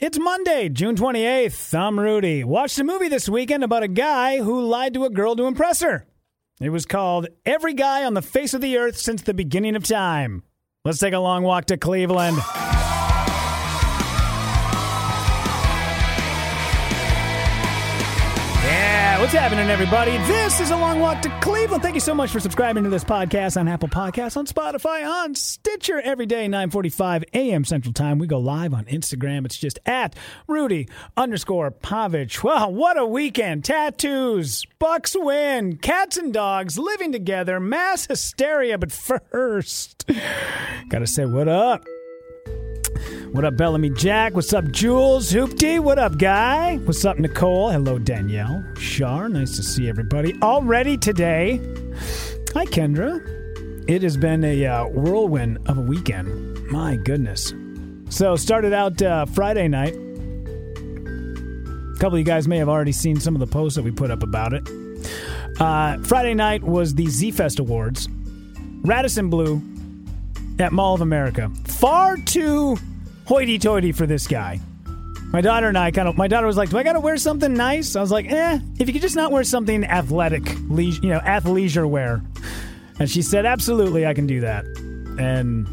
It's Monday, June 28th. I'm Rudy. Watched a movie this weekend about a guy who lied to a girl to impress her. It was called Every Guy on the Face of the Earth Since the Beginning of Time. Let's take a long walk to Cleveland. What's happening, everybody? This is a long walk to Cleveland. Thank you so much for subscribing to this podcast on Apple Podcasts, on Spotify, on Stitcher every day, 945 a.m. Central Time. We go live on Instagram. It's just at Rudy underscore Pavich. Well, what a weekend. Tattoos, Bucks win, cats and dogs living together, mass hysteria. But first, gotta say what up. What up, Bellamy Jack? What's up, Jules? Hoopty? What up, Guy? What's up, Nicole? Hello, Danielle. Shar, nice to see everybody. Already today. Hi, Kendra. It has been a uh, whirlwind of a weekend. My goodness. So, started out uh, Friday night. A couple of you guys may have already seen some of the posts that we put up about it. Uh, Friday night was the Z Fest Awards. Radisson Blu at Mall of America. Far too hoity toity for this guy. My daughter and I kind of, my daughter was like, Do I got to wear something nice? I was like, Eh, if you could just not wear something athletic, leisure, you know, athleisure wear. And she said, Absolutely, I can do that. And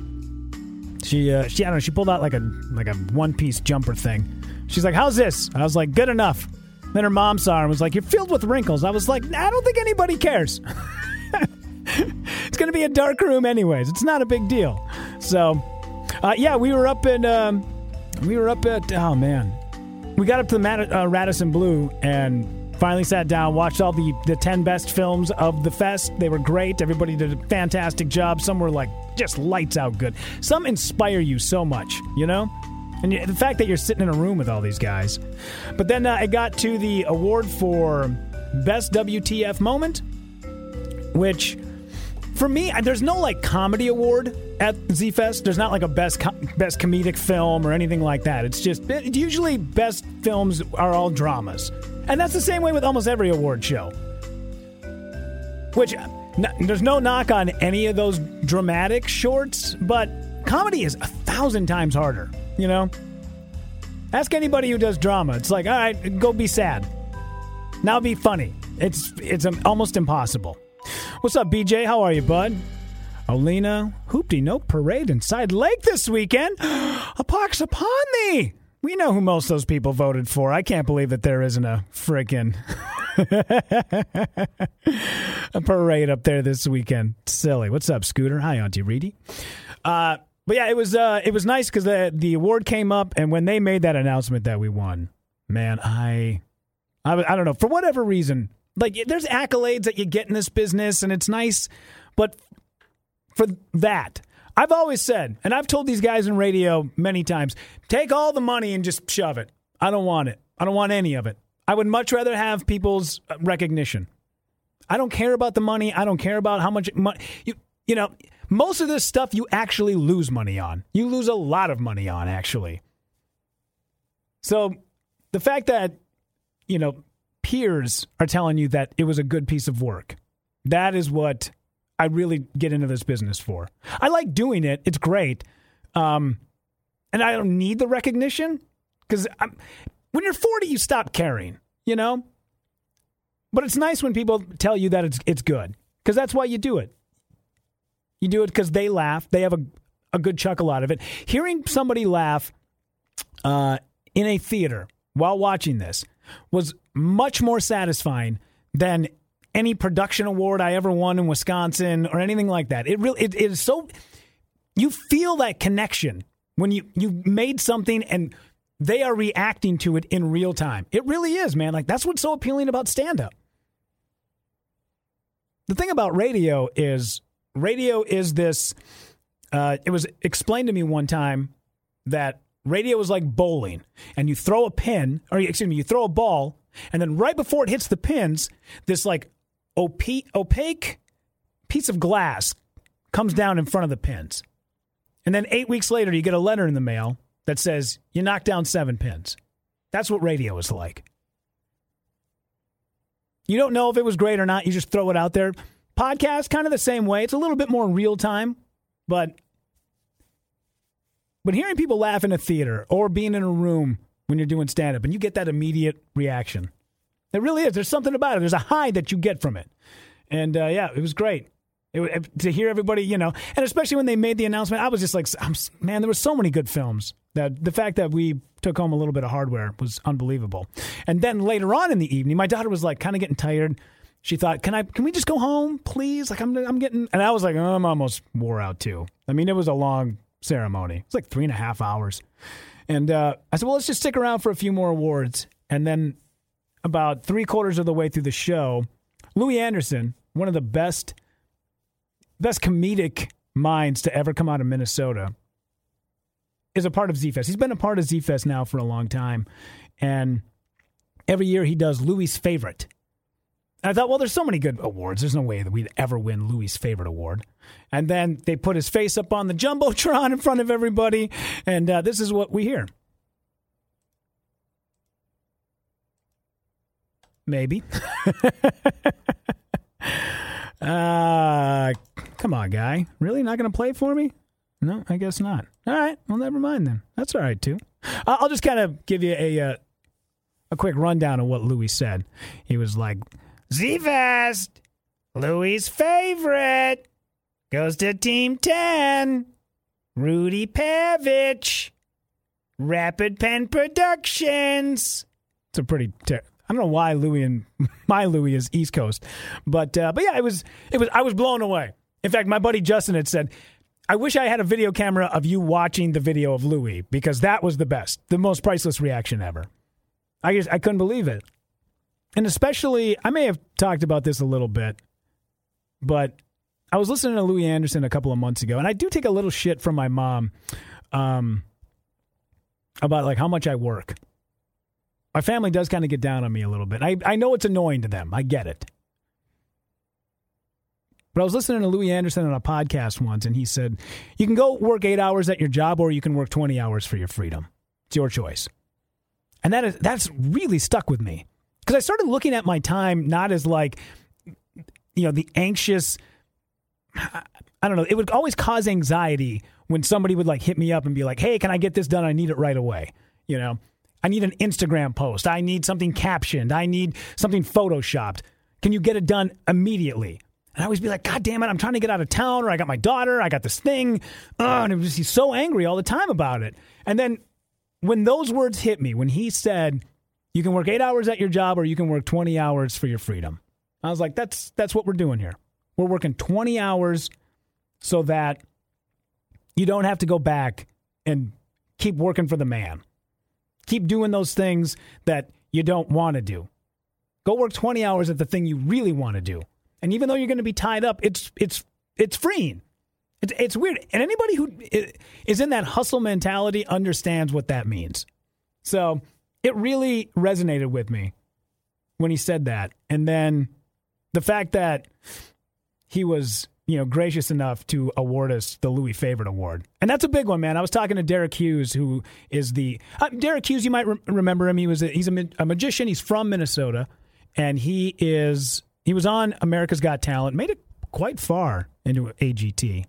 she, uh, she, I don't know, she pulled out like a, like a one piece jumper thing. She's like, How's this? I was like, Good enough. Then her mom saw her and was like, You're filled with wrinkles. I was like, I don't think anybody cares. it's going to be a dark room, anyways. It's not a big deal. So, uh, yeah, we were up in, um, we were up at, oh man, we got up to the Mad- uh, Radisson Blu and finally sat down, watched all the, the 10 best films of the fest. They were great. Everybody did a fantastic job. Some were like just lights out good. Some inspire you so much, you know? And the fact that you're sitting in a room with all these guys. But then uh, I got to the award for Best WTF Moment, which for me, there's no like comedy award at Z Fest. There's not like a best best comedic film or anything like that. It's just it, usually best films are all dramas, and that's the same way with almost every award show. Which n- there's no knock on any of those dramatic shorts, but comedy is a thousand times harder. You know, ask anybody who does drama. It's like, all right, go be sad. Now be funny. It's it's um, almost impossible. What's up, BJ? How are you, bud? Olena, hoopty, no parade inside Lake this weekend. a pox upon thee. We know who most of those people voted for. I can't believe that there isn't a frickin' a parade up there this weekend. Silly. What's up, Scooter? Hi, Auntie Reedy. Uh, but yeah, it was uh, it was nice because the the award came up, and when they made that announcement that we won, man, I, I, I don't know for whatever reason, like there's accolades that you get in this business, and it's nice, but for that, I've always said, and I've told these guys in radio many times, take all the money and just shove it. I don't want it. I don't want any of it. I would much rather have people's uh, recognition. I don't care about the money. I don't care about how much money you you know. Most of this stuff you actually lose money on. You lose a lot of money on actually. So the fact that you know peers are telling you that it was a good piece of work, that is what I really get into this business for. I like doing it. It's great. Um, and I don't need the recognition because when you're 40, you stop caring, you know? But it's nice when people tell you that it's, it's good because that's why you do it. You do it because they laugh. They have a, a good chuckle out of it. Hearing somebody laugh uh, in a theater while watching this was much more satisfying than any production award I ever won in Wisconsin or anything like that. It really it, it is so you feel that connection when you you made something and they are reacting to it in real time. It really is, man. Like that's what's so appealing about stand up. The thing about radio is radio is this uh, it was explained to me one time that radio is like bowling and you throw a pin or excuse me you throw a ball and then right before it hits the pins this like opaque, opaque piece of glass comes down in front of the pins. And then eight weeks later, you get a letter in the mail that says you knocked down seven pins. That's what radio is like. You don't know if it was great or not. You just throw it out there. Podcast, kind of the same way. It's a little bit more real time, but but hearing people laugh in a theater or being in a room when you're doing stand up and you get that immediate reaction. it really is. There's something about it. There's a high that you get from it. And uh, yeah, it was great. It, to hear everybody, you know, and especially when they made the announcement, I was just like, man, there were so many good films that the fact that we took home a little bit of hardware was unbelievable. And then later on in the evening, my daughter was like kind of getting tired. She thought, "Can I? Can we just go home, please? Like I'm, I'm getting." And I was like, oh, "I'm almost wore out too." I mean, it was a long ceremony. It's like three and a half hours. And uh, I said, "Well, let's just stick around for a few more awards." And then, about three quarters of the way through the show, Louie Anderson, one of the best best comedic minds to ever come out of Minnesota, is a part of Z Fest. He's been a part of Z Fest now for a long time. And every year he does Louie's favorite. I thought, well, there's so many good awards. There's no way that we'd ever win Louis' favorite award. And then they put his face up on the Jumbotron in front of everybody. And uh, this is what we hear. Maybe. uh, come on, guy. Really not going to play for me? No, I guess not. All right. Well, never mind then. That's all right too. I'll just kind of give you a uh, a quick rundown of what Louis said. He was like, "Z-Fest, Louie's favorite, goes to Team Ten, Rudy Pavich, Rapid Pen Productions." It's a pretty. Ter- I don't know why Louie and my Louie is East Coast, but uh, but yeah, it was it was I was blown away. In fact, my buddy Justin had said, "I wish I had a video camera of you watching the video of Louie because that was the best, the most priceless reaction ever." I just I couldn't believe it, and especially I may have talked about this a little bit, but I was listening to Louie Anderson a couple of months ago, and I do take a little shit from my mom um, about like how much I work my family does kind of get down on me a little bit. I, I know it's annoying to them. I get it. But I was listening to Louie Anderson on a podcast once, and he said, You can go work eight hours at your job, or you can work 20 hours for your freedom. It's your choice. And that is, that's really stuck with me. Because I started looking at my time not as like, you know, the anxious, I don't know, it would always cause anxiety when somebody would like hit me up and be like, Hey, can I get this done? I need it right away. You know? I need an Instagram post. I need something captioned. I need something photoshopped. Can you get it done immediately? And I always be like, God damn it, I'm trying to get out of town, or I got my daughter, I got this thing. and it was, he's so angry all the time about it. And then when those words hit me, when he said, you can work eight hours at your job or you can work 20 hours for your freedom, I was like, that's, that's what we're doing here. We're working 20 hours so that you don't have to go back and keep working for the man keep doing those things that you don't want to do. Go work 20 hours at the thing you really want to do. And even though you're going to be tied up, it's it's it's freeing. It's it's weird. And anybody who is in that hustle mentality understands what that means. So, it really resonated with me when he said that. And then the fact that he was you know, gracious enough to award us the Louis Favorite Award, and that's a big one, man. I was talking to Derek Hughes, who is the uh, Derek Hughes. You might re- remember him. He was a, he's a, a, magician. He's from Minnesota, and he is he was on America's Got Talent, made it quite far into AGT,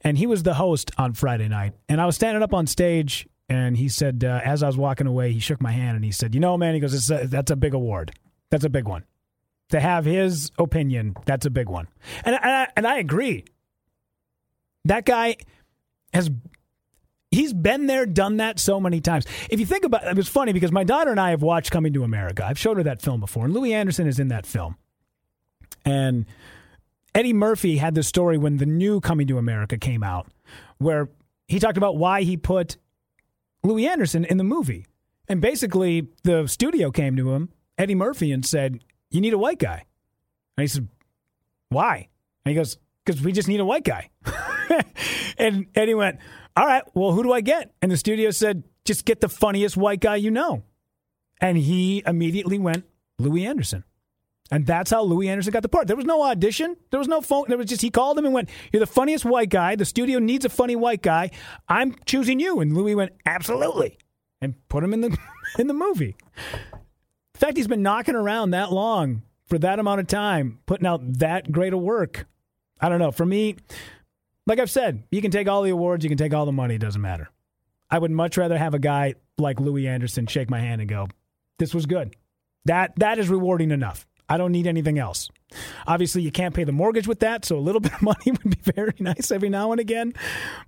and he was the host on Friday night. And I was standing up on stage, and he said, uh, as I was walking away, he shook my hand and he said, "You know, man," he goes, a, "That's a big award. That's a big one." to have his opinion, that's a big one. And, and, I, and I agree. That guy has he's been there, done that so many times. If you think about it, it was funny because my daughter and I have watched Coming to America. I've showed her that film before, and Louie Anderson is in that film. And Eddie Murphy had this story when the new Coming to America came out, where he talked about why he put Louie Anderson in the movie. And basically, the studio came to him, Eddie Murphy, and said, you need a white guy. And he said, Why? And he goes, Because we just need a white guy. and Eddie went, All right, well, who do I get? And the studio said, Just get the funniest white guy you know. And he immediately went, Louie Anderson. And that's how Louie Anderson got the part. There was no audition. There was no phone. There was just he called him and went, "You're the funniest white guy. The studio needs a funny white guy. I'm choosing you." And Louis went, "Absolutely," and put him in the in the movie. In fact he's been knocking around that long for that amount of time, putting out that great of work, I don't know. For me, like I've said, you can take all the awards, you can take all the money, it doesn't matter. I would much rather have a guy like Louie Anderson shake my hand and go, "This was good." That that is rewarding enough. I don't need anything else. Obviously, you can't pay the mortgage with that, so a little bit of money would be very nice every now and again.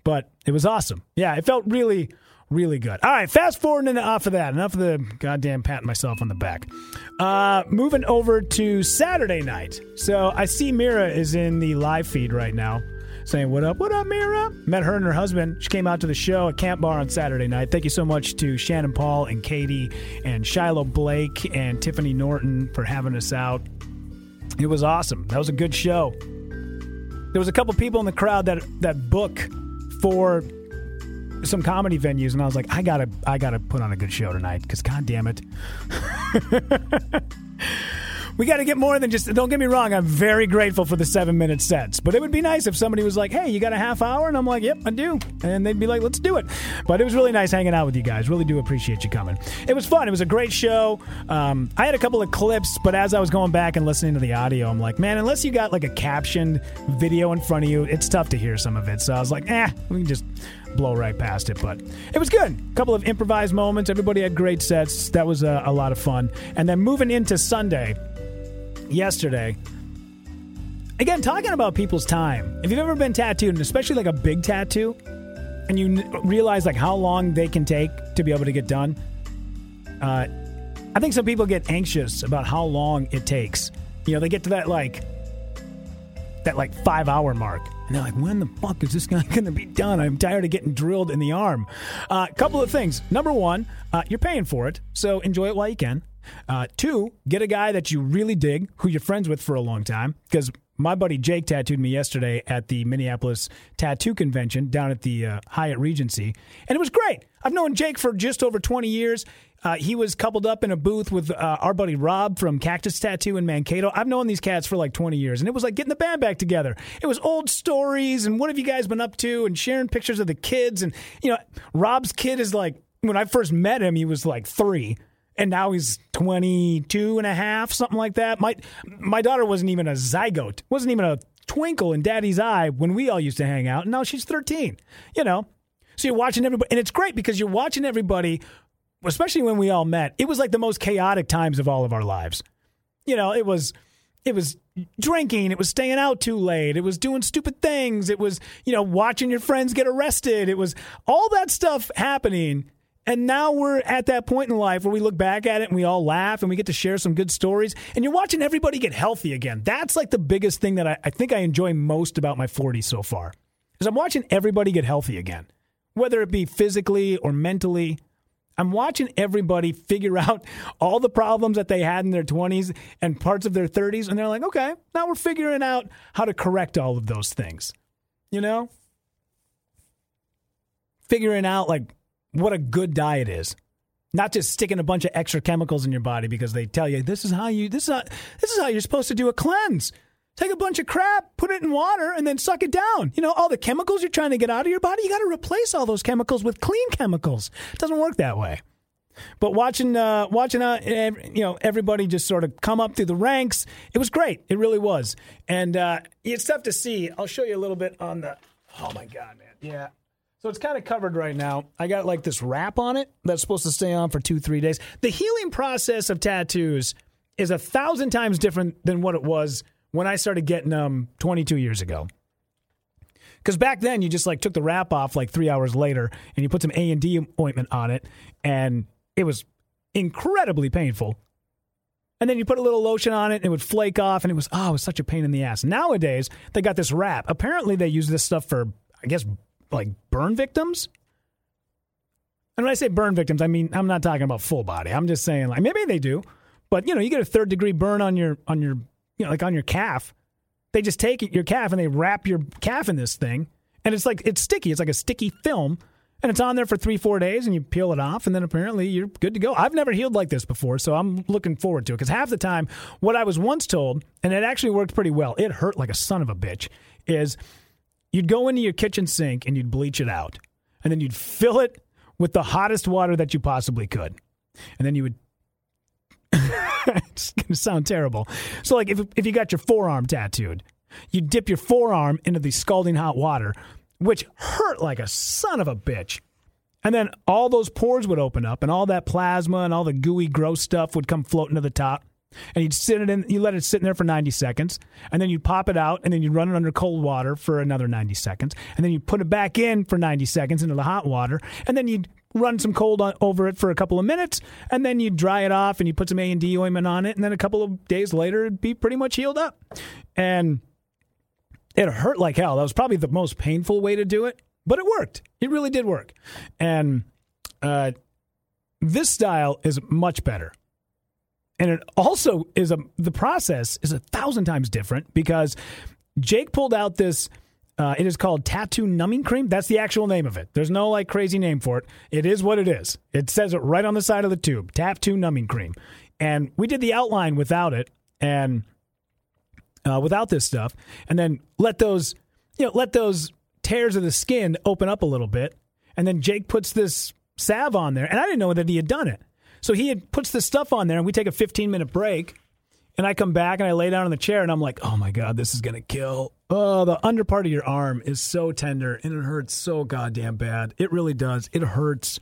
But it was awesome. Yeah, it felt really, really good. All right, fast forwarding off of that. Enough of the goddamn patting myself on the back. Uh, moving over to Saturday night. So I see Mira is in the live feed right now saying, What up? What up, Mira? Met her and her husband. She came out to the show at Camp Bar on Saturday night. Thank you so much to Shannon Paul and Katie and Shiloh Blake and Tiffany Norton for having us out. It was awesome. That was a good show. There was a couple people in the crowd that that book for some comedy venues, and I was like, I gotta, I gotta put on a good show tonight because, god damn it. we got to get more than just. Don't get me wrong. I'm very grateful for the seven minute sets, but it would be nice if somebody was like, "Hey, you got a half hour?" And I'm like, "Yep, I do," and they'd be like, "Let's do it." But it was really nice hanging out with you guys. Really do appreciate you coming. It was fun. It was a great show. Um, I had a couple of clips, but as I was going back and listening to the audio, I'm like, man, unless you got like a captioned video in front of you, it's tough to hear some of it. So I was like, eh, we can just blow right past it. But it was good. A couple of improvised moments. Everybody had great sets. That was a, a lot of fun. And then moving into Sunday yesterday. Again, talking about people's time. If you've ever been tattooed, and especially like a big tattoo, and you n- realize like how long they can take to be able to get done, uh, I think some people get anxious about how long it takes. You know, they get to that like that like five hour mark, and they're like, "When the fuck is this guy going to be done?" I'm tired of getting drilled in the arm. A uh, couple of things. Number one, uh, you're paying for it, so enjoy it while you can. Uh, two, get a guy that you really dig, who you're friends with for a long time, because my buddy Jake tattooed me yesterday at the Minneapolis Tattoo Convention down at the uh, Hyatt Regency, and it was great. I've known Jake for just over 20 years. Uh, he was coupled up in a booth with uh, our buddy Rob from Cactus Tattoo in Mankato. I've known these cats for like 20 years, and it was like getting the band back together. It was old stories and what have you guys been up to, and sharing pictures of the kids. And, you know, Rob's kid is like, when I first met him, he was like three and now he's 22 and a half, something like that. My my daughter wasn't even a zygote, wasn't even a twinkle in daddy's eye when we all used to hang out. And now she's 13. You know, so you're watching everybody, and it's great because you're watching everybody, especially when we all met. It was like the most chaotic times of all of our lives. You know, it was it was drinking, it was staying out too late, it was doing stupid things, it was, you know, watching your friends get arrested. It was all that stuff happening and now we're at that point in life where we look back at it and we all laugh and we get to share some good stories. And you're watching everybody get healthy again. That's like the biggest thing that I, I think I enjoy most about my 40s so far. Is I'm watching everybody get healthy again, whether it be physically or mentally. I'm watching everybody figure out all the problems that they had in their 20s and parts of their 30s. And they're like, okay, now we're figuring out how to correct all of those things. You know? Figuring out like what a good diet is. Not just sticking a bunch of extra chemicals in your body because they tell you this is how you this is how, this is how you're supposed to do a cleanse. Take a bunch of crap, put it in water, and then suck it down. You know, all the chemicals you're trying to get out of your body, you got to replace all those chemicals with clean chemicals. It doesn't work that way. But watching, uh, watching, uh, you know, everybody just sort of come up through the ranks, it was great. It really was, and uh, it's tough to see. I'll show you a little bit on the. Oh my god, man! Yeah, so it's kind of covered right now. I got like this wrap on it that's supposed to stay on for two, three days. The healing process of tattoos is a thousand times different than what it was when I started getting them 22 years ago. Because back then you just like took the wrap off like three hours later and you put some A and D ointment on it, and it was incredibly painful. And then you put a little lotion on it, and it would flake off, and it was oh, it was such a pain in the ass. Nowadays they got this wrap. Apparently they use this stuff for I guess like burn victims. And when I say burn victims, I mean I'm not talking about full body. I'm just saying like maybe they do, but you know you get a third degree burn on your on your you know like on your calf. They just take your calf and they wrap your calf in this thing, and it's like it's sticky. It's like a sticky film, and it's on there for three four days, and you peel it off, and then apparently you're good to go. I've never healed like this before, so I'm looking forward to it because half the time what I was once told, and it actually worked pretty well. It hurt like a son of a bitch. Is You'd go into your kitchen sink and you'd bleach it out. And then you'd fill it with the hottest water that you possibly could. And then you would. it's going to sound terrible. So, like, if, if you got your forearm tattooed, you dip your forearm into the scalding hot water, which hurt like a son of a bitch. And then all those pores would open up, and all that plasma and all the gooey, gross stuff would come floating to the top. And you'd sit it in, you let it sit in there for 90 seconds, and then you'd pop it out, and then you'd run it under cold water for another 90 seconds, and then you'd put it back in for 90 seconds into the hot water, and then you'd run some cold on, over it for a couple of minutes, and then you'd dry it off, and you put some A and D ointment on it, and then a couple of days later, it'd be pretty much healed up. And it hurt like hell. That was probably the most painful way to do it, but it worked. It really did work. And uh, this style is much better. And it also is a the process is a thousand times different because Jake pulled out this. Uh, it is called tattoo numbing cream. That's the actual name of it. There's no like crazy name for it. It is what it is. It says it right on the side of the tube. Tattoo numbing cream. And we did the outline without it, and uh, without this stuff, and then let those you know let those tears of the skin open up a little bit, and then Jake puts this salve on there, and I didn't know that he had done it. So he puts this stuff on there, and we take a 15 minute break, and I come back and I lay down on the chair, and I'm like, oh my god, this is gonna kill. Oh, the under part of your arm is so tender, and it hurts so goddamn bad. It really does. It hurts.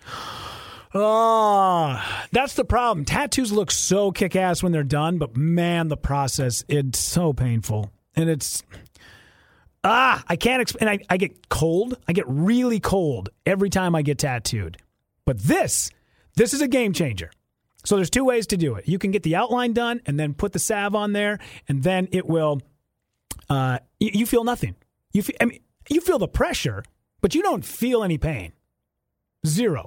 Oh, that's the problem. Tattoos look so kick ass when they're done, but man, the process, it's so painful. And it's, ah, I can't explain. I, I get cold. I get really cold every time I get tattooed. But this, this is a game changer. So there's two ways to do it. You can get the outline done and then put the salve on there, and then it will, uh, you, you feel nothing. You feel, I mean, you feel the pressure, but you don't feel any pain. Zero.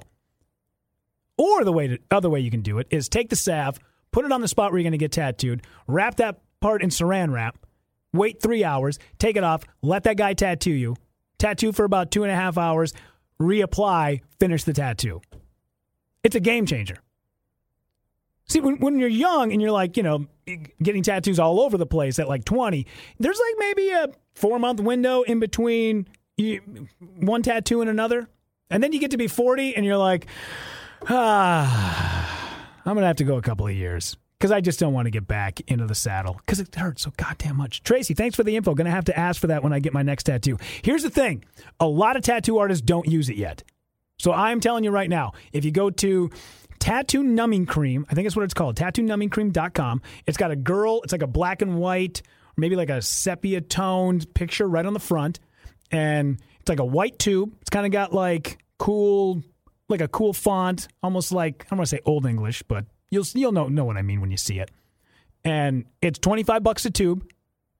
Or the way to, other way you can do it is take the salve, put it on the spot where you're going to get tattooed, wrap that part in saran wrap, wait three hours, take it off, let that guy tattoo you, tattoo for about two and a half hours, reapply, finish the tattoo. It's a game changer. See, when, when you're young and you're like, you know, getting tattoos all over the place at like 20, there's like maybe a four month window in between you, one tattoo and another. And then you get to be 40 and you're like, ah, I'm going to have to go a couple of years because I just don't want to get back into the saddle because it hurts so goddamn much. Tracy, thanks for the info. Going to have to ask for that when I get my next tattoo. Here's the thing a lot of tattoo artists don't use it yet. So I'm telling you right now, if you go to tattoo numbing cream, I think that's what it's called, tattoonumbingcream.com, it's got a girl, it's like a black and white, maybe like a sepia toned picture right on the front. And it's like a white tube. It's kind of got like cool, like a cool font, almost like, I don't want to say old English, but you'll, you'll know, know what I mean when you see it. And it's 25 bucks a tube,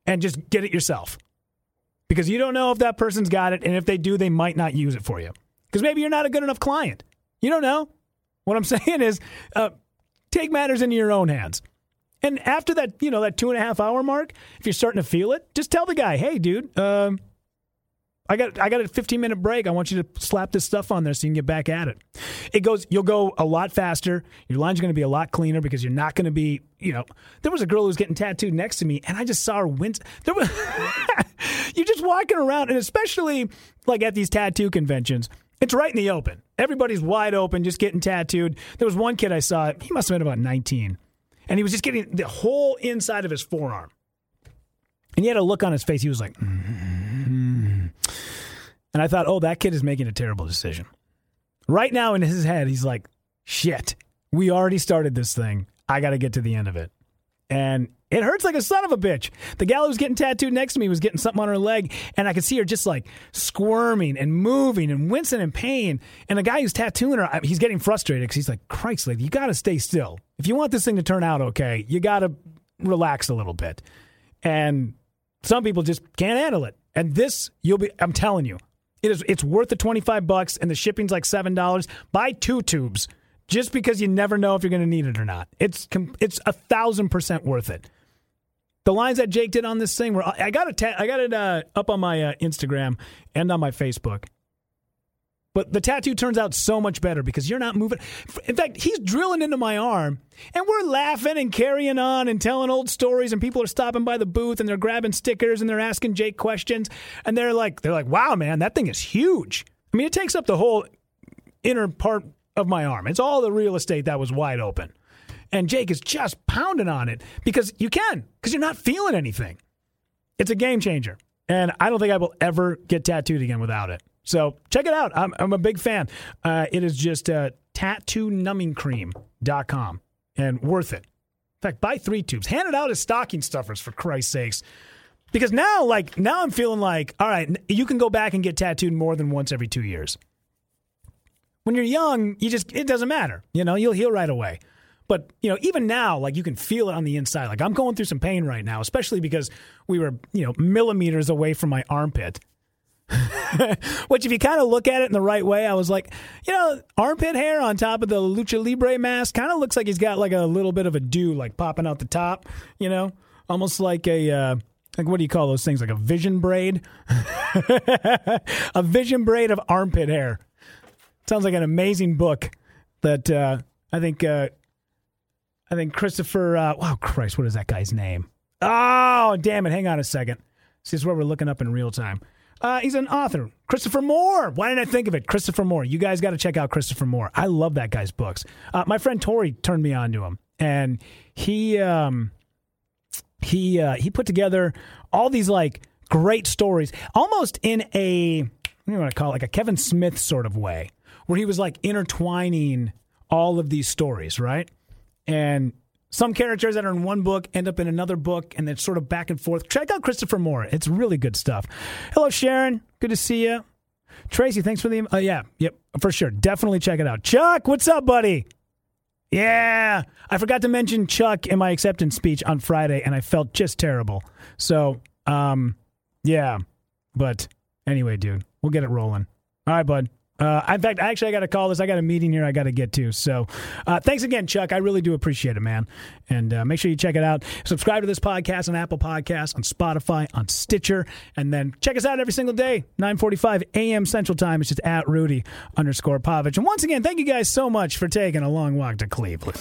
and just get it yourself. Because you don't know if that person's got it, and if they do, they might not use it for you because maybe you're not a good enough client. You don't know. What I'm saying is, uh, take matters into your own hands. And after that, you know, that two and a half hour mark, if you're starting to feel it, just tell the guy, "Hey, dude, um, I got I got a 15 minute break. I want you to slap this stuff on there so you can get back at it." It goes. You'll go a lot faster. Your line's are going to be a lot cleaner because you're not going to be. You know, there was a girl who was getting tattooed next to me, and I just saw her wince. There was. you're just walking around, and especially like at these tattoo conventions it's right in the open. Everybody's wide open, just getting tattooed. There was one kid I saw, he must have been about 19, and he was just getting the whole inside of his forearm. And he had a look on his face. He was like, mm-hmm. and I thought, oh, that kid is making a terrible decision. Right now in his head, he's like, shit, we already started this thing. I got to get to the end of it. And it hurts like a son of a bitch. The gal who was getting tattooed next to me was getting something on her leg, and I could see her just like squirming and moving and wincing in pain. And the guy who's tattooing her, he's getting frustrated because he's like, Christ, like, you got to stay still. If you want this thing to turn out okay, you got to relax a little bit. And some people just can't handle it. And this, you'll be, I'm telling you, it is, it's worth the 25 bucks, and the shipping's like $7. Buy two tubes just because you never know if you're going to need it or not. It's it's a thousand percent worth it. The lines that Jake did on this thing were I got it ta- I got it uh, up on my uh, Instagram and on my Facebook. But the tattoo turns out so much better because you're not moving. In fact, he's drilling into my arm, and we're laughing and carrying on and telling old stories. And people are stopping by the booth and they're grabbing stickers and they're asking Jake questions. And they're like, they're like, "Wow, man, that thing is huge." I mean, it takes up the whole inner part of my arm. It's all the real estate that was wide open and Jake is just pounding on it because you can, because you're not feeling anything. It's a game changer. And I don't think I will ever get tattooed again without it. So check it out. I'm, I'm a big fan. Uh, it is just uh, tattoonumbingcream.com and worth it. In fact, buy three tubes. Hand it out as stocking stuffers for Christ's sakes. Because now, like, now I'm feeling like, all right, you can go back and get tattooed more than once every two years. When you're young, you just, it doesn't matter. You know, you'll heal right away. But, you know, even now, like, you can feel it on the inside. Like, I'm going through some pain right now, especially because we were, you know, millimeters away from my armpit. Which, if you kind of look at it in the right way, I was like, you know, armpit hair on top of the lucha libre mask kind of looks like he's got like a little bit of a dew, like popping out the top. You know, almost like a uh, like what do you call those things? Like a vision braid, a vision braid of armpit hair. Sounds like an amazing book that uh, I think uh, I think Christopher. Uh, wow, Christ, what is that guy's name? Oh, damn it! Hang on a second. See, this is what we're looking up in real time. Uh, he's an author, Christopher Moore. Why didn't I think of it? Christopher Moore. You guys got to check out Christopher Moore. I love that guy's books. Uh, my friend Tori turned me on to him, and he um, he uh, he put together all these like great stories, almost in a what do you want to call it, like a Kevin Smith sort of way, where he was like intertwining all of these stories, right? And some characters that are in one book end up in another book and then sort of back and forth. Check out Christopher Moore. It's really good stuff. Hello, Sharon. Good to see you. Tracy, thanks for the. Uh, yeah, yep, for sure. Definitely check it out. Chuck, what's up, buddy? Yeah. I forgot to mention Chuck in my acceptance speech on Friday, and I felt just terrible. So, um, yeah. But anyway, dude, we'll get it rolling. All right, bud. Uh, in fact, actually, I got to call this. I got a meeting here I got to get to. So, uh, thanks again, Chuck. I really do appreciate it, man. And uh, make sure you check it out. Subscribe to this podcast on Apple Podcasts, on Spotify, on Stitcher, and then check us out every single day, 9:45 a.m. Central Time. It's just at Rudy underscore Povich. And once again, thank you guys so much for taking a long walk to Cleveland.